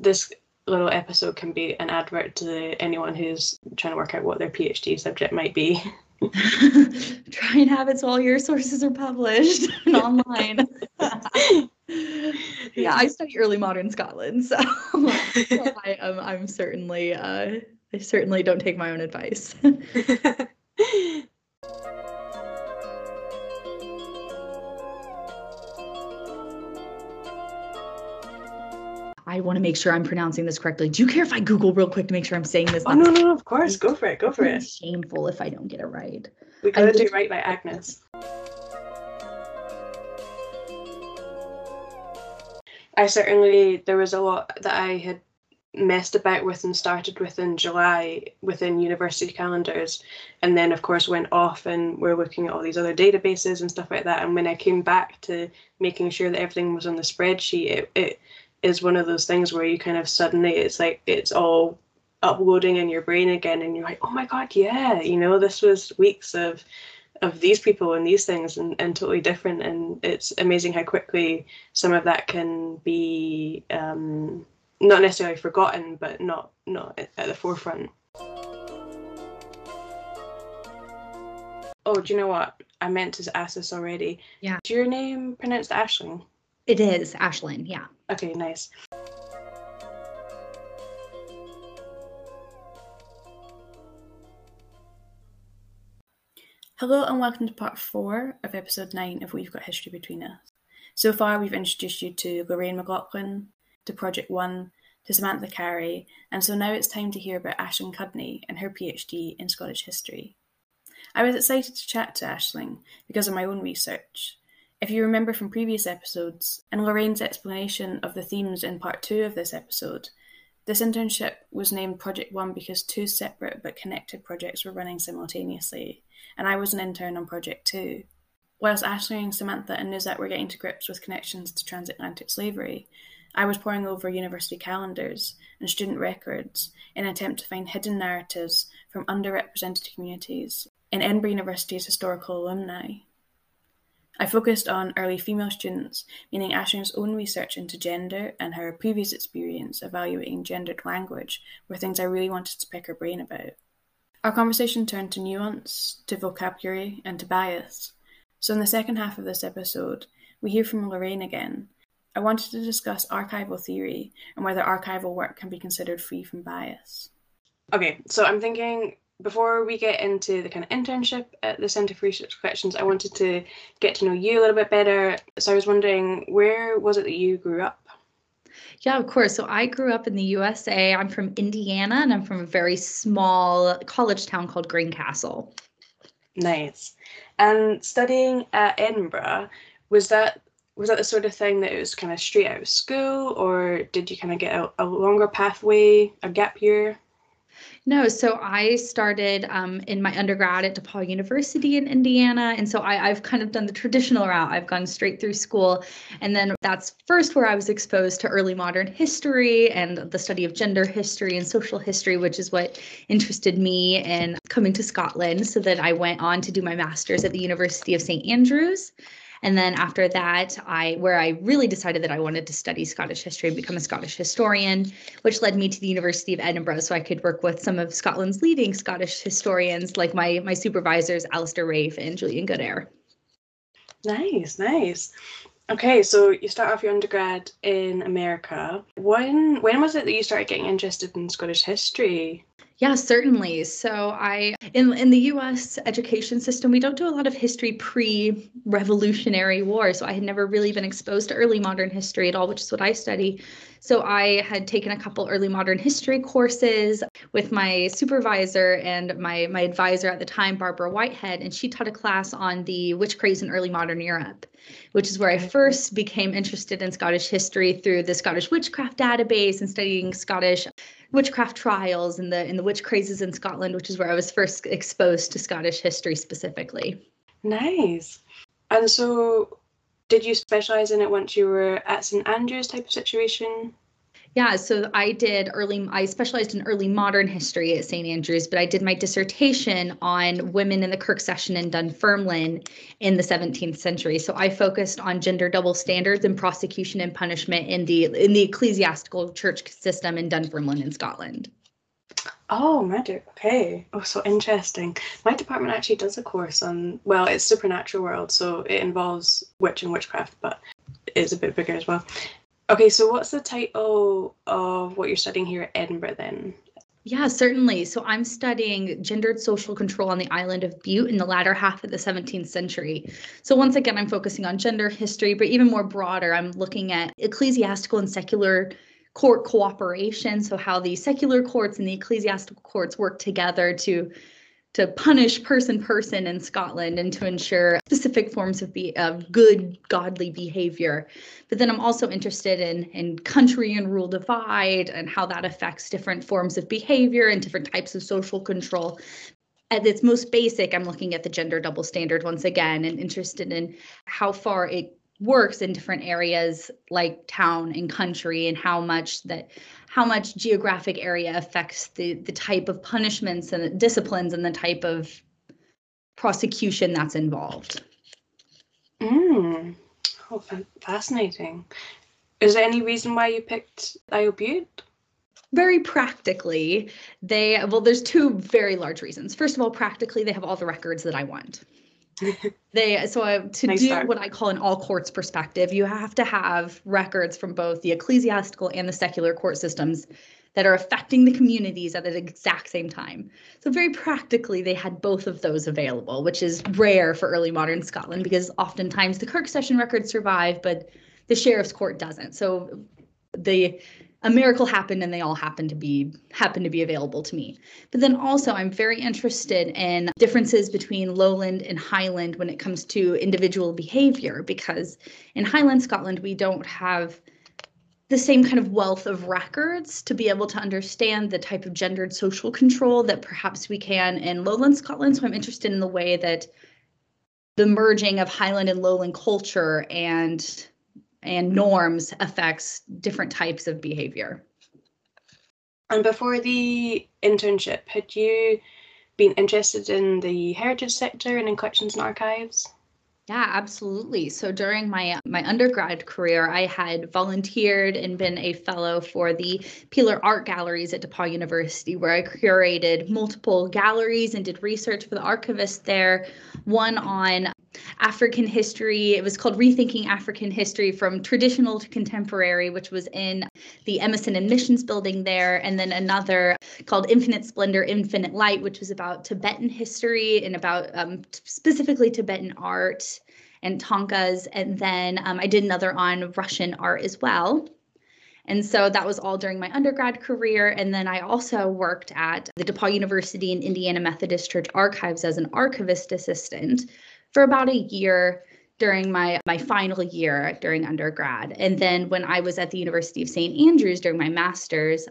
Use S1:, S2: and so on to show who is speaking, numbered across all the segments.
S1: this little episode can be an advert to anyone who's trying to work out what their PhD subject might be.
S2: Try and have it so all your sources are published and online. yeah, I study early modern Scotland, so, I am I'm certainly uh, I certainly don't take my own advice. I want to make sure I'm pronouncing this correctly. Do you care if I Google real quick to make sure I'm saying this?
S1: Oh no, no, no, of course. Go for it. Go for it.
S2: It's shameful if I don't get it right.
S1: We gotta do right by Agnes. I certainly there was a lot that I had messed about with and started with in July within university calendars and then of course went off and we're looking at all these other databases and stuff like that and when I came back to making sure that everything was on the spreadsheet it, it is one of those things where you kind of suddenly it's like it's all uploading in your brain again and you're like oh my god yeah you know this was weeks of of these people and these things and, and totally different. And it's amazing how quickly some of that can be um, not necessarily forgotten but not not at the forefront. Oh do you know what? I meant to ask this already.
S2: Yeah.
S1: Do your name pronounced ashling
S2: it is Ashlyn, yeah.
S1: Okay, nice. Hello and welcome to part four of episode nine of We've Got History Between Us. So far, we've introduced you to Lorraine McLaughlin, to Project One, to Samantha Carey, and so now it's time to hear about Ashling Cudney and her PhD in Scottish history. I was excited to chat to Ashling because of my own research, if you remember from previous episodes, and Lorraine's explanation of the themes in part two of this episode, this internship was named Project One because two separate but connected projects were running simultaneously, and I was an intern on Project Two. Whilst Ashley and Samantha and Nuzat were getting to grips with connections to transatlantic slavery, I was poring over university calendars and student records in an attempt to find hidden narratives from underrepresented communities in Edinburgh University's historical alumni. I focused on early female students, meaning Ashling's own research into gender and her previous experience evaluating gendered language were things I really wanted to pick her brain about. Our conversation turned to nuance, to vocabulary, and to bias. So, in the second half of this episode, we hear from Lorraine again. I wanted to discuss archival theory and whether archival work can be considered free from bias. Okay, so I'm thinking before we get into the kind of internship at the Centre for Research Collections, I wanted to get to know you a little bit better. So I was wondering, where was it that you grew up?
S2: Yeah, of course. So I grew up in the USA. I'm from Indiana and I'm from a very small college town called Greencastle.
S1: Nice. And studying at Edinburgh, was that was that the sort of thing that it was kind of straight out of school or did you kind of get a, a longer pathway, a gap year?
S2: No, so I started um, in my undergrad at DePauw University in Indiana. And so I, I've kind of done the traditional route. I've gone straight through school. And then that's first where I was exposed to early modern history and the study of gender history and social history, which is what interested me in coming to Scotland. So that I went on to do my master's at the University of St. Andrews. And then after that, I where I really decided that I wanted to study Scottish history and become a Scottish historian, which led me to the University of Edinburgh so I could work with some of Scotland's leading Scottish historians like my my supervisors Alasdair Raffe and Julian Goodare.
S1: Nice, nice. Okay, so you start off your undergrad in America. When when was it that you started getting interested in Scottish history?
S2: Yeah, certainly. So I in in the US education system, we don't do a lot of history pre-revolutionary war. So I had never really been exposed to early modern history at all, which is what I study. So I had taken a couple early modern history courses with my supervisor and my my advisor at the time, Barbara Whitehead, and she taught a class on the witch craze in early modern Europe, which is where I mm-hmm. first became interested in Scottish history through the Scottish witchcraft database and studying Scottish witchcraft trials and the in the witch crazes in Scotland, which is where I was first exposed to Scottish history specifically.
S1: Nice. And so did you specialize in it once you were at St Andrews type of situation?
S2: Yeah, so I did early, I specialized in early modern history at St. Andrews, but I did my dissertation on women in the Kirk session in Dunfermline in the 17th century. So I focused on gender double standards and prosecution and punishment in the in the ecclesiastical church system in Dunfermline in Scotland.
S3: Oh, magic. Okay. Oh, so interesting. My department actually does a course on, well, it's supernatural world, so it involves witch and witchcraft, but it's a bit bigger as well. Okay, so what's the title of what you're studying here at Edinburgh then?
S2: Yeah, certainly. So I'm studying gendered social control on the island of Bute in the latter half of the 17th century. So once again, I'm focusing on gender history, but even more broader, I'm looking at ecclesiastical and secular court cooperation. So how the secular courts and the ecclesiastical courts work together to to punish person person in Scotland and to ensure specific forms of, be, of good godly behavior. But then I'm also interested in in country and rule divide and how that affects different forms of behavior and different types of social control. At its most basic, I'm looking at the gender double standard once again and interested in how far it works in different areas like town and country and how much that how much geographic area affects the the type of punishments and disciplines and the type of prosecution that's involved.
S3: Mm. Oh, fascinating. Is there any reason why you picked Isle Bute?
S2: Very practically, they well, there's two very large reasons. First of all, practically, they have all the records that I want. They so uh, to nice do start. what I call an all courts perspective, you have to have records from both the ecclesiastical and the secular court systems that are affecting the communities at the exact same time. So very practically, they had both of those available, which is rare for early modern Scotland because oftentimes the Kirk session records survive, but the sheriff's court doesn't. So the a miracle happened and they all happen to be happen to be available to me. But then also i'm very interested in differences between lowland and highland when it comes to individual behavior because in highland scotland we don't have the same kind of wealth of records to be able to understand the type of gendered social control that perhaps we can in lowland scotland. So i'm interested in the way that the merging of highland and lowland culture and and norms affects different types of behavior.
S3: And before the internship, had you been interested in the heritage sector and in collections and archives?
S2: Yeah, absolutely. So during my my undergrad career, I had volunteered and been a fellow for the Peeler Art Galleries at DePauw University, where I curated multiple galleries and did research for the archivist there. One on African history. It was called Rethinking African History from Traditional to Contemporary, which was in the Emerson and Missions building there. And then another called Infinite Splendor, Infinite Light, which was about Tibetan history and about um, specifically Tibetan art and thangkas. And then um, I did another on Russian art as well. And so that was all during my undergrad career. And then I also worked at the DePauw University and Indiana Methodist Church archives as an archivist assistant, for about a year during my my final year during undergrad. And then when i was at the university of st andrews during my master's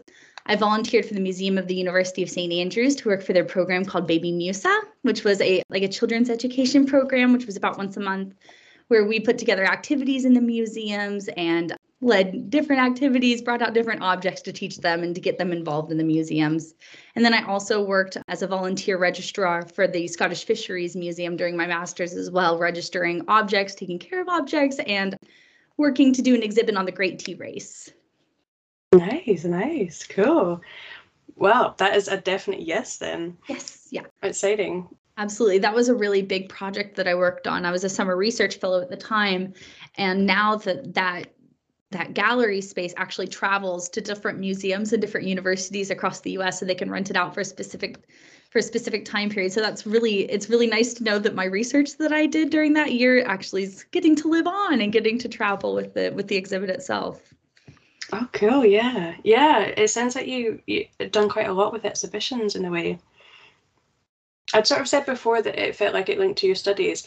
S2: i volunteered for the museum of the university of st andrews to work for their program called baby musa which was a like a children's education program which was about once a month where we put together activities in the museums and led different activities, brought out different objects to teach them and to get them involved in the museums. And then I also worked as a volunteer registrar for the Scottish Fisheries Museum during my master's as well, registering objects, taking care of objects, and working to do an exhibit on the Great Tea Race.
S3: Nice, nice, cool. Well, that is a definite yes then.
S2: Yes, yeah.
S3: Exciting.
S2: Absolutely. That was a really big project that I worked on. I was a summer research fellow at the time. And now that that that gallery space actually travels to different museums and different universities across the US so they can rent it out for a specific for a specific time period. So that's really it's really nice to know that my research that I did during that year actually is getting to live on and getting to travel with the with the exhibit itself.
S3: Oh cool, yeah. Yeah, it sounds like you you done quite a lot with exhibitions in a way. I'd sort of said before that it felt like it linked to your studies.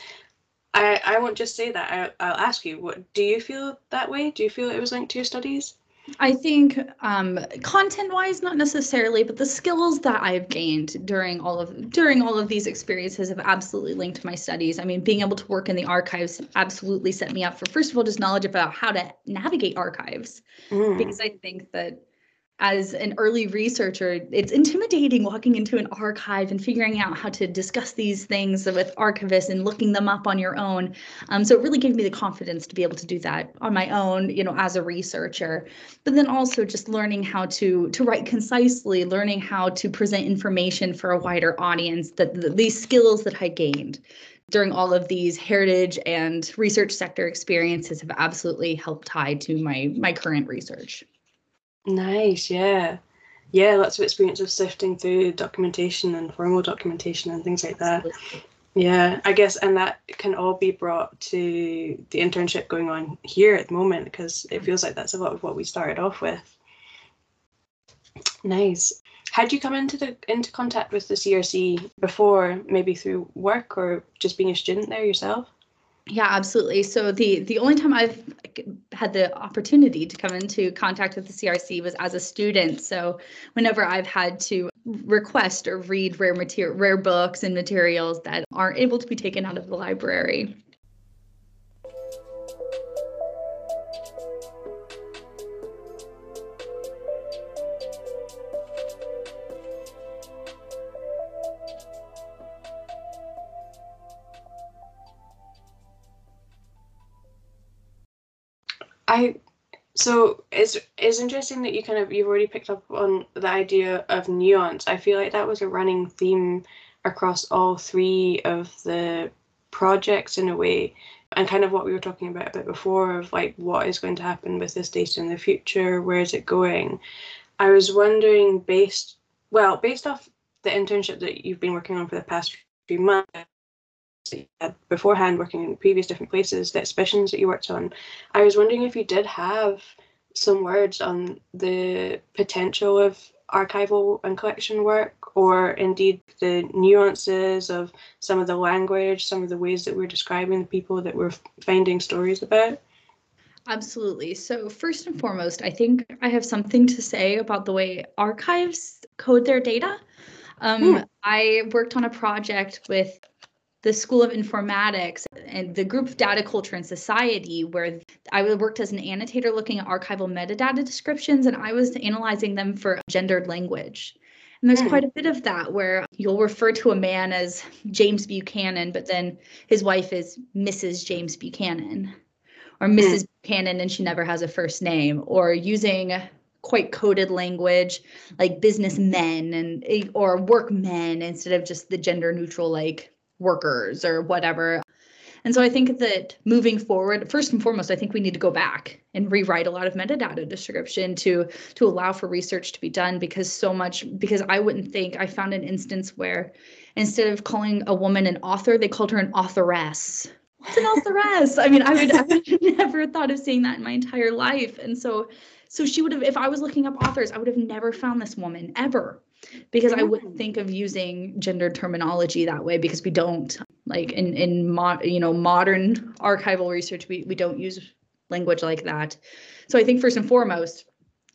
S3: I, I won't just say that. I, I'll ask you, what do you feel that way? Do you feel it was linked to your studies?
S2: I think um, content-wise, not necessarily, but the skills that I've gained during all of during all of these experiences have absolutely linked to my studies. I mean, being able to work in the archives absolutely set me up for first of all just knowledge about how to navigate archives, mm. because I think that as an early researcher, it's intimidating walking into an archive and figuring out how to discuss these things with archivists and looking them up on your own. Um, so it really gave me the confidence to be able to do that on my own, you know, as a researcher. But then also just learning how to to write concisely, learning how to present information for a wider audience. That the, these skills that I gained during all of these heritage and research sector experiences have absolutely helped tie to my my current research.
S1: Nice, yeah. Yeah, lots of experience of sifting through documentation and formal documentation and things like that. Yeah, I guess, and that can all be brought to the internship going on here at the moment because it feels like that's a lot of what we started off with. Nice. How did you come into the into contact with the CRC before, maybe through work or just being a student there yourself?
S2: Yeah, absolutely. So the the only time I've had the opportunity to come into contact with the CRC was as a student. So whenever I've had to request or read rare material, rare books and materials that aren't able to be taken out of the library.
S1: I so it's it's interesting that you kind of you've already picked up on the idea of nuance. I feel like that was a running theme across all three of the projects in a way and kind of what we were talking about a bit before of like what is going to happen with this data in the future where is it going i was wondering based well based off the internship that you've been working on for the past few months beforehand working in previous different places, the exhibitions that you worked on, I was wondering if you did have some words on the potential of archival and collection work, or indeed the nuances of some of the language, some of the ways that we're describing the people that we're finding stories about?
S2: Absolutely. So, first and foremost, I think I have something to say about the way archives code their data. Um, hmm. I worked on a project with the School of Informatics and the group of Data Culture and Society, where I worked as an annotator looking at archival metadata descriptions and I was analyzing them for gendered language. And there's mm. quite a bit of that where you'll refer to a man as James Buchanan, but then his wife is Mrs. James Buchanan or Mrs. Mm. Buchanan and she never has a first name, or using quite coded language like businessmen and or workmen instead of just the gender neutral like workers or whatever. And so I think that moving forward, first and foremost, I think we need to go back and rewrite a lot of metadata description to to allow for research to be done because so much because I wouldn't think I found an instance where instead of calling a woman an author, they called her an authoress. What's an authoress? I mean, I would I would never thought of seeing that in my entire life. And so so she would have if I was looking up authors, I would have never found this woman ever because I wouldn't mm. think of using gender terminology that way because we don't like in in mo- you know modern archival research we we don't use language like that. So I think first and foremost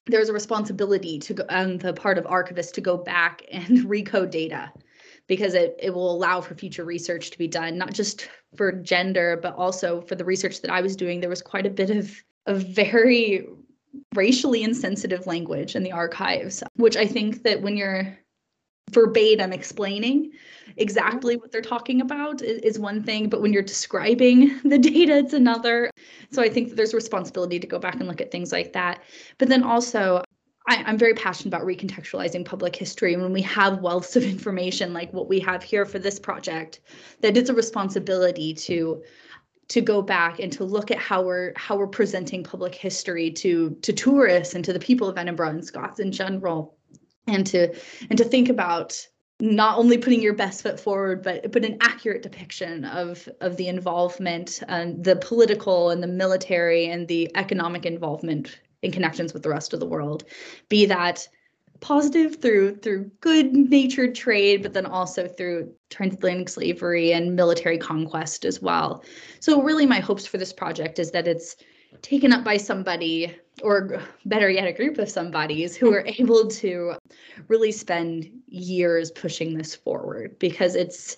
S2: there's a responsibility to go on the part of archivists to go back and recode data because it, it will allow for future research to be done not just for gender but also for the research that i was doing there was quite a bit of a very racially insensitive language in the archives, which I think that when you're verbatim explaining exactly what they're talking about is one thing, but when you're describing the data, it's another. So I think that there's responsibility to go back and look at things like that. But then also, I, am very passionate about recontextualizing public history. When we have wealths of information like what we have here for this project, that it's a responsibility to to go back and to look at how we're how we're presenting public history to to tourists and to the people of Edinburgh and Scots in general. And to and to think about not only putting your best foot forward but but an accurate depiction of of the involvement and the political and the military and the economic involvement in connections with the rest of the world. Be that positive through through good natured trade but then also through transatlantic slavery and military conquest as well. So really my hopes for this project is that it's taken up by somebody or better yet a group of somebodies who are able to really spend years pushing this forward. Because it's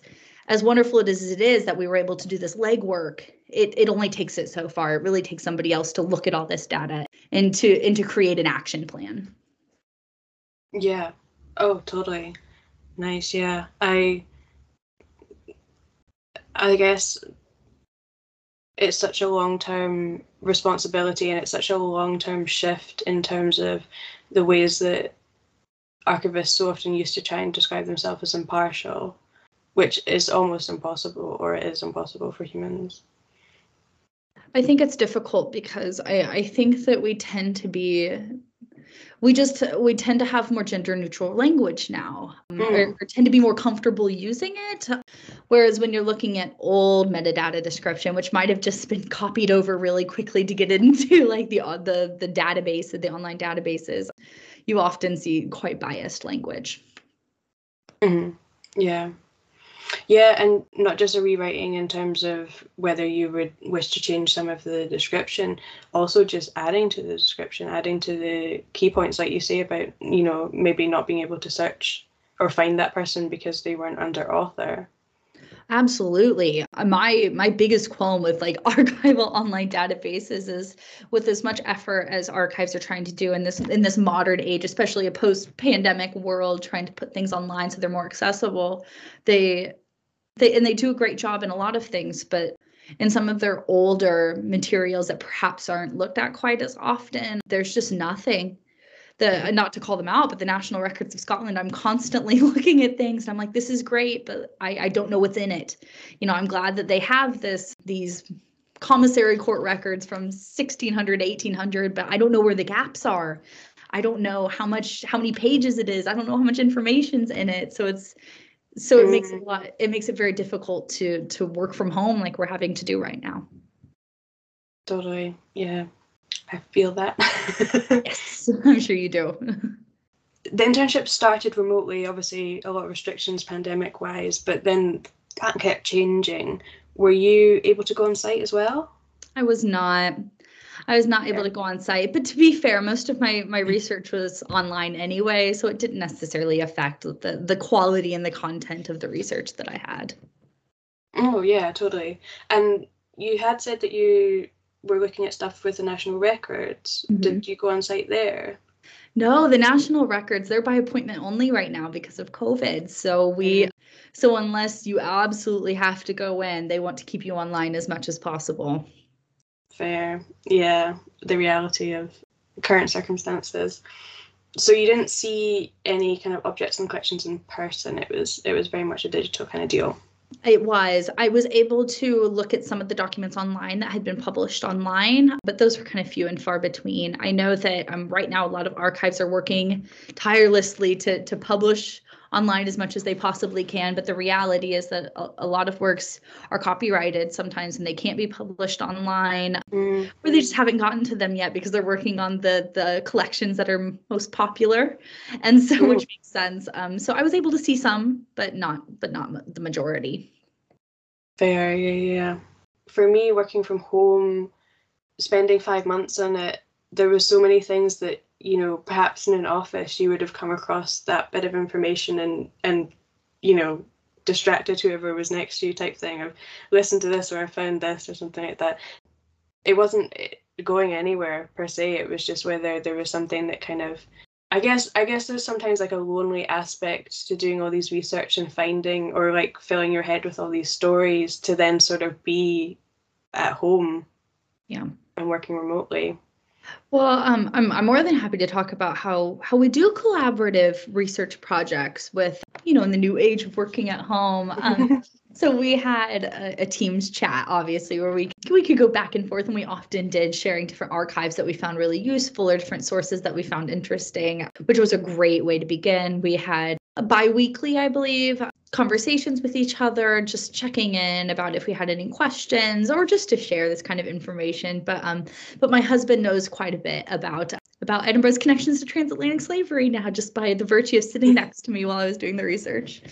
S2: as wonderful as it is that we were able to do this legwork it, it only takes it so far. It really takes somebody else to look at all this data and to and to create an action plan
S1: yeah. Oh totally. Nice yeah. I i guess it's such a long term responsibility and it's such a long term shift in terms of the ways that archivists so often used to try and describe themselves as impartial, which is almost impossible or it is impossible for humans.
S2: I think it's difficult because I, I think that we tend to be we just we tend to have more gender neutral language now mm. or, or, tend to be more comfortable using it whereas when you're looking at old metadata description which might have just been copied over really quickly to get into like the the the database the online databases you often see quite biased language
S1: mm. yeah yeah, and not just a rewriting in terms of whether you would wish to change some of the description, also just adding to the description, adding to the key points, like you say about, you know, maybe not being able to search or find that person because they weren't under author.
S2: Absolutely. My my biggest qualm with like archival online databases is with as much effort as archives are trying to do in this in this modern age, especially a post-pandemic world, trying to put things online so they're more accessible. They they and they do a great job in a lot of things, but in some of their older materials that perhaps aren't looked at quite as often, there's just nothing the not to call them out, but the National Records of Scotland, I'm constantly looking at things. and I'm like, this is great, but I, I don't know what's in it. You know, I'm glad that they have this these commissary court records from 1600 1800 but i don't know where the gaps are i don't know how much how many pages it is i don't know how much information's in it so it's so it makes it a lot it makes it very difficult to to work from home like we're having to do right now
S1: totally yeah I feel that.
S2: yes, I'm sure you do.
S1: the internship started remotely, obviously, a lot of restrictions pandemic wise, but then that kept changing. Were you able to go on site as well?
S2: I was not. I was not able to go on site, but to be fair, most of my my research was online anyway, so it didn't necessarily affect the the quality and the content of the research that I had.
S1: Oh yeah, totally. And you had said that you were looking at stuff with the national records. Mm-hmm. Did you go on site there?
S2: No, the national records, they're by appointment only right now because of COVID. So we mm-hmm. so unless you absolutely have to go in, they want to keep you online as much as possible.
S1: Yeah, the reality of current circumstances. So you didn't see any kind of objects and collections in person. It was it was very much a digital kind of deal.
S2: It was. I was able to look at some of the documents online that had been published online, but those were kind of few and far between. I know that um, right now a lot of archives are working tirelessly to to publish online as much as they possibly can. But the reality is that a, a lot of works are copyrighted sometimes and they can't be published online, mm. or they just haven't gotten to them yet because they're working on the the collections that are most popular, and so mm. which makes sense. Um, so I was able to see some, but not but not the majority.
S1: Fair, yeah, yeah. For me, working from home, spending five months on it, there were so many things that you know, perhaps in an office you would have come across that bit of information and and you know distracted whoever was next to you type thing of listen to this or I found this or something like that. It wasn't eh, going anywhere per se. It was just whether there was something that kind of I guess I guess there's sometimes like a lonely aspect to doing all these research and finding or like filling your head with all these stories to then sort of be at home.
S2: Yeah.
S1: And working remotely.
S2: Well, um, I'm I'm more than happy to talk about how how we do collaborative research projects with you know in the new age of working at home. Um, so we had a, a, Teams chat, obviously, where we we could go back and forth, and we often did sharing different archives that we found really useful or different sources that we found interesting, which was a great way to begin. We had bi-weekly, I believe, conversations with each other, just checking in about if we had any questions or just to share this kind of information. But um, but my husband knows quite a bit about about Edinburgh's connections to transatlantic slavery now, just by the virtue of sitting next to me while I was doing the research.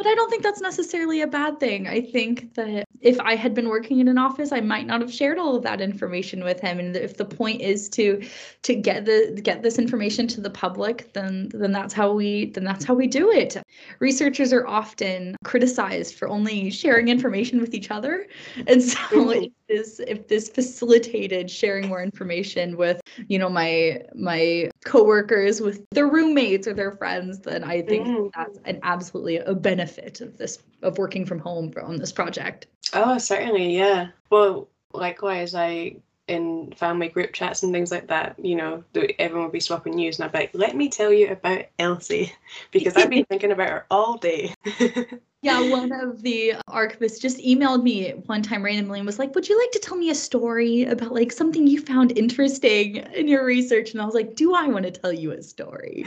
S2: But I don't think that's necessarily a bad thing. I think that if I had been working in an office, I might not have shared all of that information with him. And if the point is to to get the get this information to the public, then then that's how we then that's how we do it. Researchers are often criticized for only sharing information with each other, and so mm-hmm. if this if this facilitated sharing more information with you know my my coworkers, with their roommates or their friends, then I think mm. that's an absolutely a benefit benefit of this of working from home on this project.
S3: Oh certainly yeah. Well likewise i in family group chats and things like that, you know, everyone would be swapping news, and I'd be like, "Let me tell you about Elsie," because I've been thinking about her all day.
S2: yeah, one of the archivists just emailed me one time randomly and was like, "Would you like to tell me a story about like something you found interesting in your research?" And I was like, "Do I want to tell you a story?"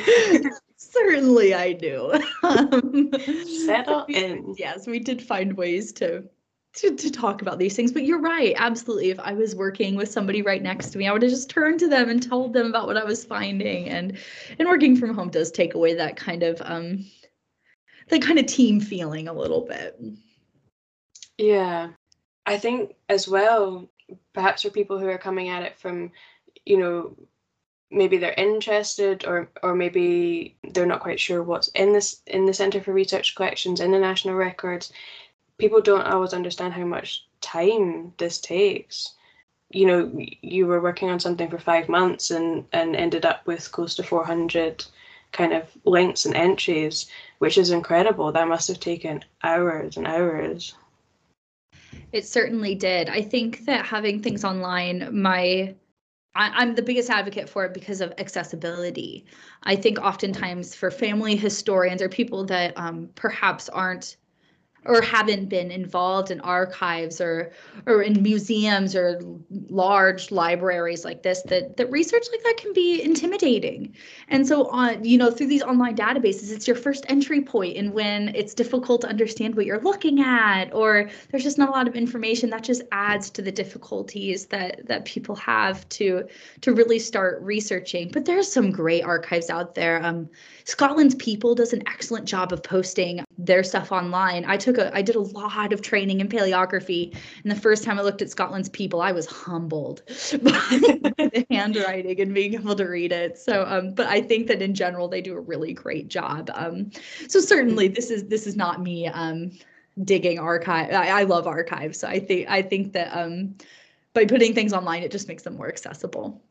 S2: Certainly, I do.
S3: Um, Settle in.
S2: Yes, we did find ways to to, to talk about these things. But you're right, absolutely. If I was working with somebody right next to me, I would have just turned to them and told them about what I was finding. And and working from home does take away that kind of um that kind of team feeling a little bit.
S3: Yeah. I think as well, perhaps for people who are coming at it from, you know, maybe they're interested or or maybe they're not quite sure what's in this in the Centre for Research Collections in the National Records people don't always understand how much time this takes. You know, you were working on something for five months and, and ended up with close to 400 kind of links and entries, which is incredible. That must have taken hours and hours.
S2: It certainly did. I think that having things online, my I, am the biggest advocate for it because of accessibility. I think oftentimes for family historians or people that um, perhaps aren't or haven't been involved in archives or or in museums or large libraries like this that that research like that can be intimidating. And so on you know through these online databases it's your first entry point and when it's difficult to understand what you're looking at or there's just not a lot of information. That just adds to the difficulties that that people have to to really start researching. But there's some great archives out there. Um, scotland's people does an excellent job of posting their stuff online i took a I did a lot of training in paleography. And the first time I looked at Scotland's people, I was humbled by the handwriting and being able to read it. So um, but I think that in general they do a really great job. Um, so certainly this is this is not me um digging archive. I, I love archives. So I think I think that um by putting things online it just makes them more accessible.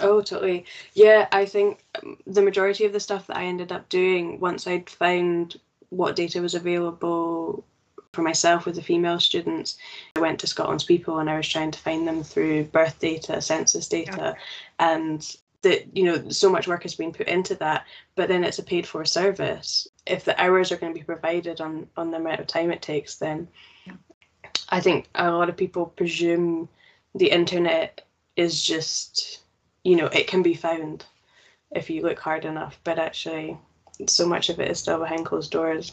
S3: Oh, totally. Yeah, I think um, the majority of the stuff that I ended up doing once I'd found what data was available for myself with the female students. I went to Scotland's People and I was trying to find them through birth data, census data, yeah. and that you know so much work has been put into that but then it's a paid for service if the hours are going to be provided on on the amount of time it takes then yeah. i think a lot of people presume the internet is just you know it can be found if you look hard enough but actually so much of it is still behind closed doors.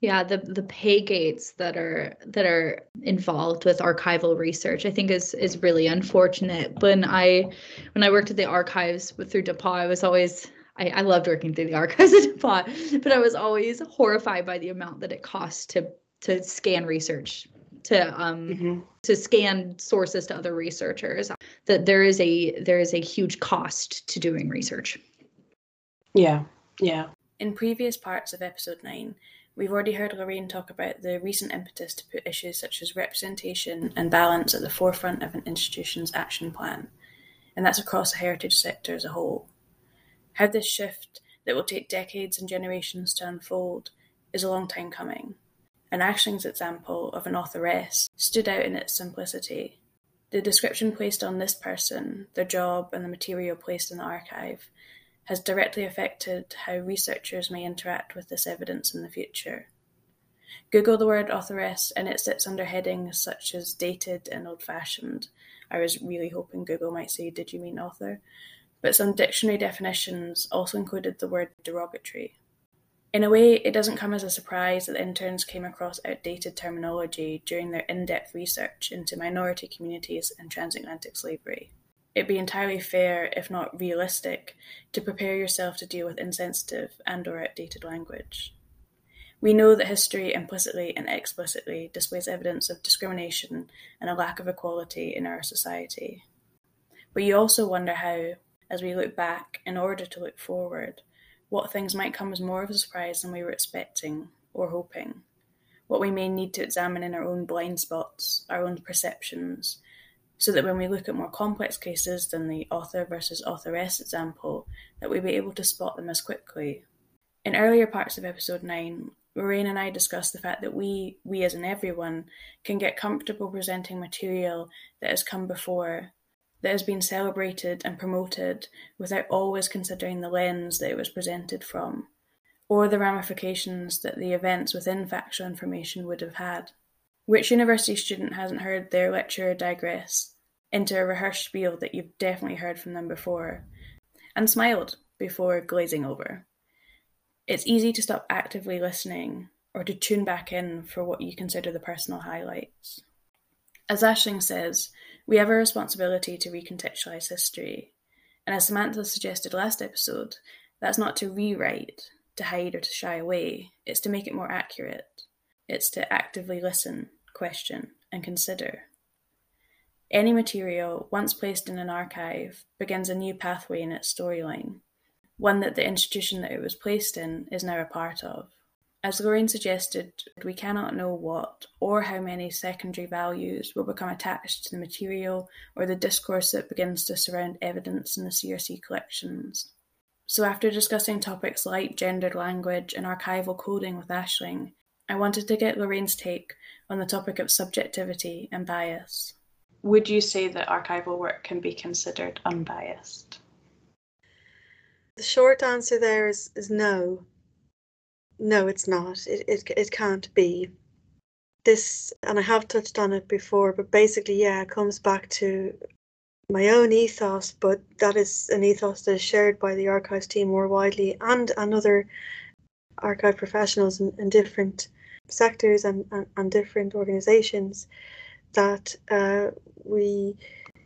S2: Yeah the the pay gates that are that are involved with archival research i think is is really unfortunate. When i when i worked at the archives through DePauw i was always I, I loved working through the archives at DePauw, but I was always horrified by the amount that it costs to to scan research to um mm-hmm. to scan sources to other researchers. That there is a there is a huge cost to doing research.
S3: Yeah yeah.
S1: In previous parts of episode 9, we've already heard Lorraine talk about the recent impetus to put issues such as representation and balance at the forefront of an institution's action plan, and that's across the heritage sector as a whole. How this shift, that will take decades and generations to unfold, is a long time coming. An Ashling's example of an authoress stood out in its simplicity. The description placed on this person, their job, and the material placed in the archive has directly affected how researchers may interact with this evidence in the future. Google the word authoress and it sits under headings such as dated and old fashioned. I was really hoping Google might say, Did you mean author? But some dictionary definitions also included the word derogatory. In a way, it doesn't come as a surprise that interns came across outdated terminology during their in depth research into minority communities and transatlantic slavery it'd be entirely fair, if not realistic, to prepare yourself to deal with insensitive and or outdated language. We know that history implicitly and explicitly displays evidence of discrimination and a lack of equality in our society. But you also wonder how, as we look back in order to look forward, what things might come as more of a surprise than we were expecting or hoping, what we may need to examine in our own blind spots, our own perceptions, so that when we look at more complex cases than the author versus authoress example, that we be able to spot them as quickly. In earlier parts of episode 9, Lorraine and I discussed the fact that we, we as in everyone, can get comfortable presenting material that has come before, that has been celebrated and promoted without always considering the lens that it was presented from, or the ramifications that the events within factual information would have had. Which university student hasn't heard their lecturer digress into a rehearsed spiel that you've definitely heard from them before, and smiled before glazing over? It's easy to stop actively listening or to tune back in for what you consider the personal highlights. As Aisling says, we have a responsibility to recontextualize history, and as Samantha suggested last episode, that's not to rewrite, to hide, or to shy away, it's to make it more accurate. It's to actively listen, question, and consider. Any material, once placed in an archive, begins a new pathway in its storyline one that the institution that it was placed in is now a part of. As Lorraine suggested, we cannot know what or how many secondary values will become attached to the material or the discourse that begins to surround evidence in the CRC collections. So, after discussing topics like gendered language and archival coding with Ashling, I wanted to get Lorraine's take on the topic of subjectivity and bias.
S3: Would you say that archival work can be considered unbiased?
S4: The short answer there is, is no. No, it's not. It, it, it can't be. This, and I have touched on it before, but basically, yeah, it comes back to my own ethos, but that is an ethos that is shared by the archives team more widely and, and other archive professionals in, in different sectors and, and, and different organizations that uh, we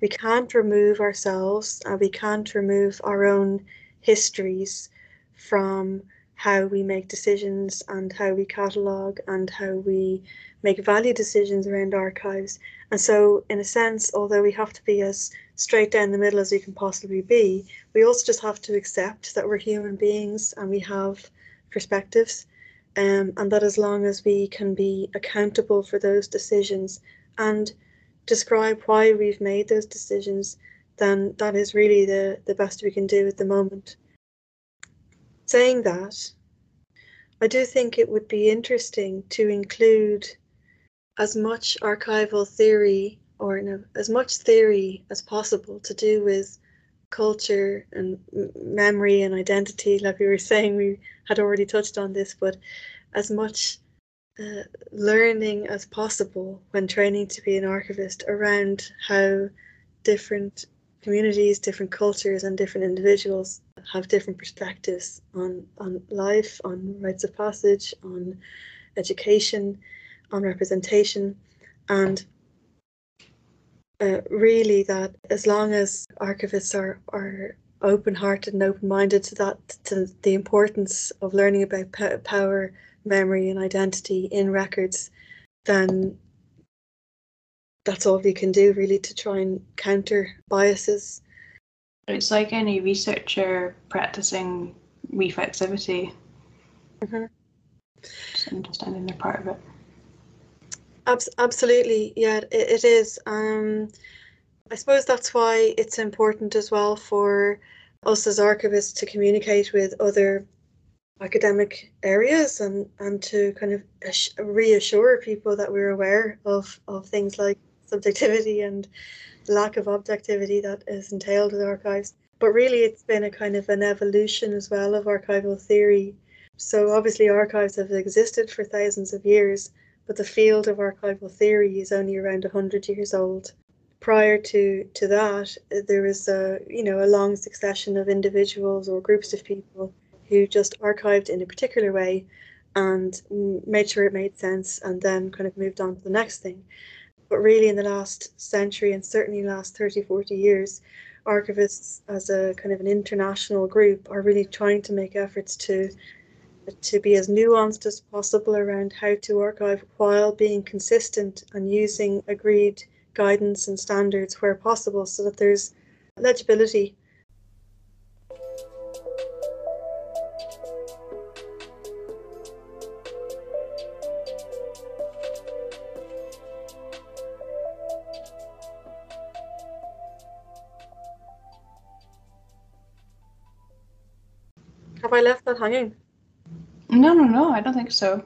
S4: we can't remove ourselves and we can't remove our own histories from how we make decisions and how we catalogue and how we make value decisions around archives. And so, in a sense, although we have to be as straight down the middle as we can possibly be, we also just have to accept that we're human beings and we have perspectives. Um, and that as long as we can be accountable for those decisions and describe why we've made those decisions, then that is really the, the best we can do at the moment. Saying that, I do think it would be interesting to include as much archival theory or as much theory as possible to do with culture and memory and identity. Like we were saying, we had already touched on this, but as much uh, learning as possible when training to be an archivist around how different communities, different cultures, and different individuals have different perspectives on, on life, on rites of passage, on education, on representation, and uh, really that as long as archivists are, are open-hearted and open-minded to that to the importance of learning about power memory and identity in records then that's all we can do really to try and counter biases.
S3: It's like any researcher practicing reflexivity. Mm-hmm. Just understanding they're part of it.
S4: Abs- absolutely, yeah, it, it is. Um, I suppose that's why it's important as well for us as archivists to communicate with other academic areas and, and to kind of reassure people that we're aware of, of things like subjectivity and lack of objectivity that is entailed with archives. But really, it's been a kind of an evolution as well of archival theory. So, obviously, archives have existed for thousands of years, but the field of archival theory is only around 100 years old. Prior to, to that, there was a you know a long succession of individuals or groups of people who just archived in a particular way and made sure it made sense and then kind of moved on to the next thing. But really, in the last century and certainly last 30, 40 years, archivists as a kind of an international group are really trying to make efforts to to be as nuanced as possible around how to archive while being consistent and using agreed guidance and standards where possible so that there's legibility. Have I left that hanging?
S1: No, no, no, I don't think so.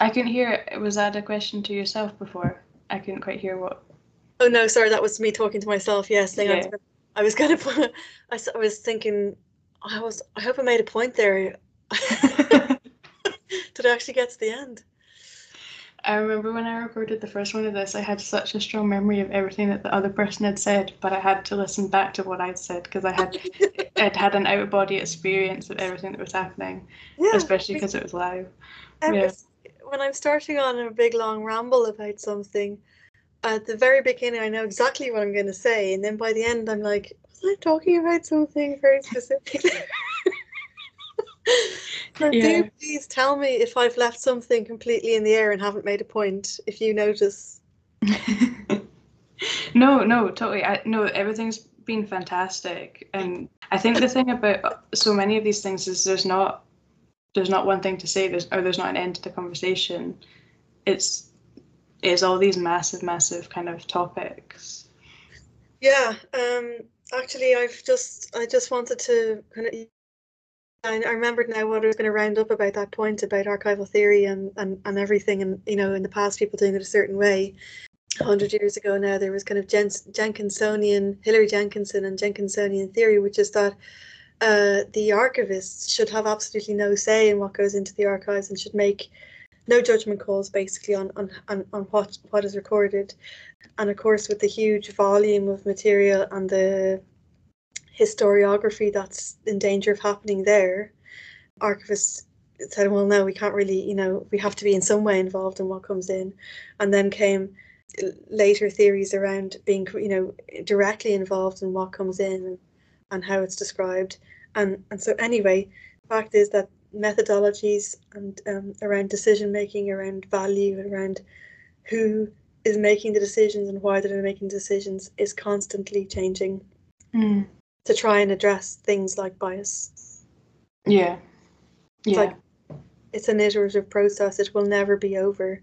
S1: I couldn't hear. It. Was that a question to yourself before? I couldn't quite hear what.
S4: Oh no, sorry, that was me talking to myself. Yes, saying I was
S1: Yeah.
S4: I was going to. I, I was thinking. I was. I hope I made a point there. Did I actually get to the end?
S1: I remember when I recorded the first one of this, I had such a strong memory of everything that the other person had said, but I had to listen back to what I'd said because I had I'd had an out of body experience of everything that was happening,
S4: Yeah.
S1: especially because it was live.
S4: Every-
S1: Yeah.
S4: When I'm starting on a big long ramble about something, at the very beginning I know exactly what I'm going to say, and then by the end I'm like, was I talking about something very specific?
S1: Yeah.
S4: do please tell me if I've left something completely in the air and haven't made a point. If you notice,
S1: no, no, totally. I no, everything's been fantastic, and I think the thing about so many of these things is there's not there's not one thing to say. There's or there's not an end to the conversation. It's it's all these massive, massive kind of topics.
S4: yeah. Um, actually, I've just I just wanted to kind of. I I remembered now what I was going to round up about that point about archival theory and, and, and everything, and you know, in the past, people doing it a certain way. A hundred years ago now, there was kind of Jens, Jenkinsonian, Hilary Jenkinson and Jenkinsonian theory, which is that uh, the archivists should have absolutely no say in what goes into the archives and should make no judgment calls basically on, on, on, on what, what is recorded. And of course, with the huge volume of material and the historiography that's in danger of happening there, archivists said, well, no, we can't really, you know, we have to be in some way involved in what comes in. And then came later theories around being, you know, directly involved in what comes in and, how it's described. And, and so, anyway, the fact is that methodologies and um, around decision making, around value, around who is making the decisions and why they're making decisions is constantly changing
S1: Mm.
S4: To try and address things like bias.
S1: Yeah.
S4: It's like it's an iterative process. It will never be over.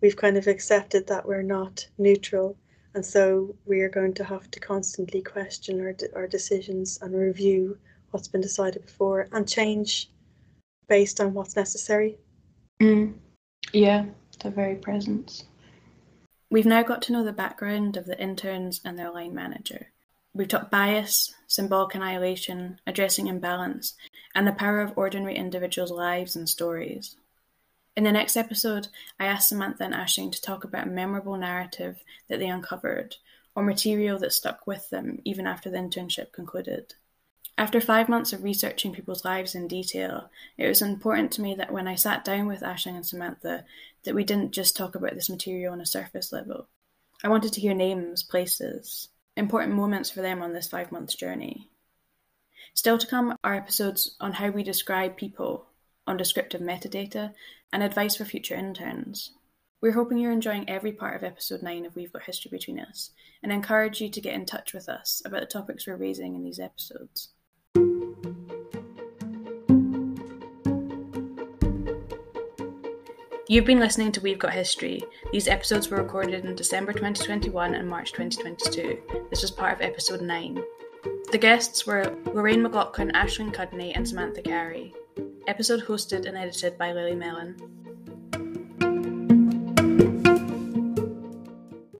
S4: We've kind of accepted that we're not neutral, and so we are going to have to constantly question our our decisions and review what's been decided before and change based on what's necessary.
S1: Mm. Yeah, the very presence. We've now got to know the background of the interns and their line manager. We've talked bias, symbolic annihilation, addressing imbalance, and the power of ordinary individuals' lives and stories. In the next episode, I asked Samantha and Ashling to talk about a memorable narrative that they uncovered, or material that stuck with them even after the internship concluded. After five months of researching people's lives in detail, it was important to me that when I sat down with Ashling and Samantha, that we didn't just talk about this material on a surface level. I wanted to hear names, places, important moments for them on this five months journey. Still to come are episodes on how we describe people, on descriptive metadata, and advice for future interns. We're hoping you're enjoying every part of episode 9 of We've Got History Between Us and encourage you to get in touch with us about the topics we're raising in these episodes. You've been listening to We've Got History. These episodes were recorded in December 2021 and March 2022. This was part of episode 9. The guests were Lorraine McLaughlin, Ashling Cudney, and Samantha Carey. Episode hosted and edited by Lily Mellon.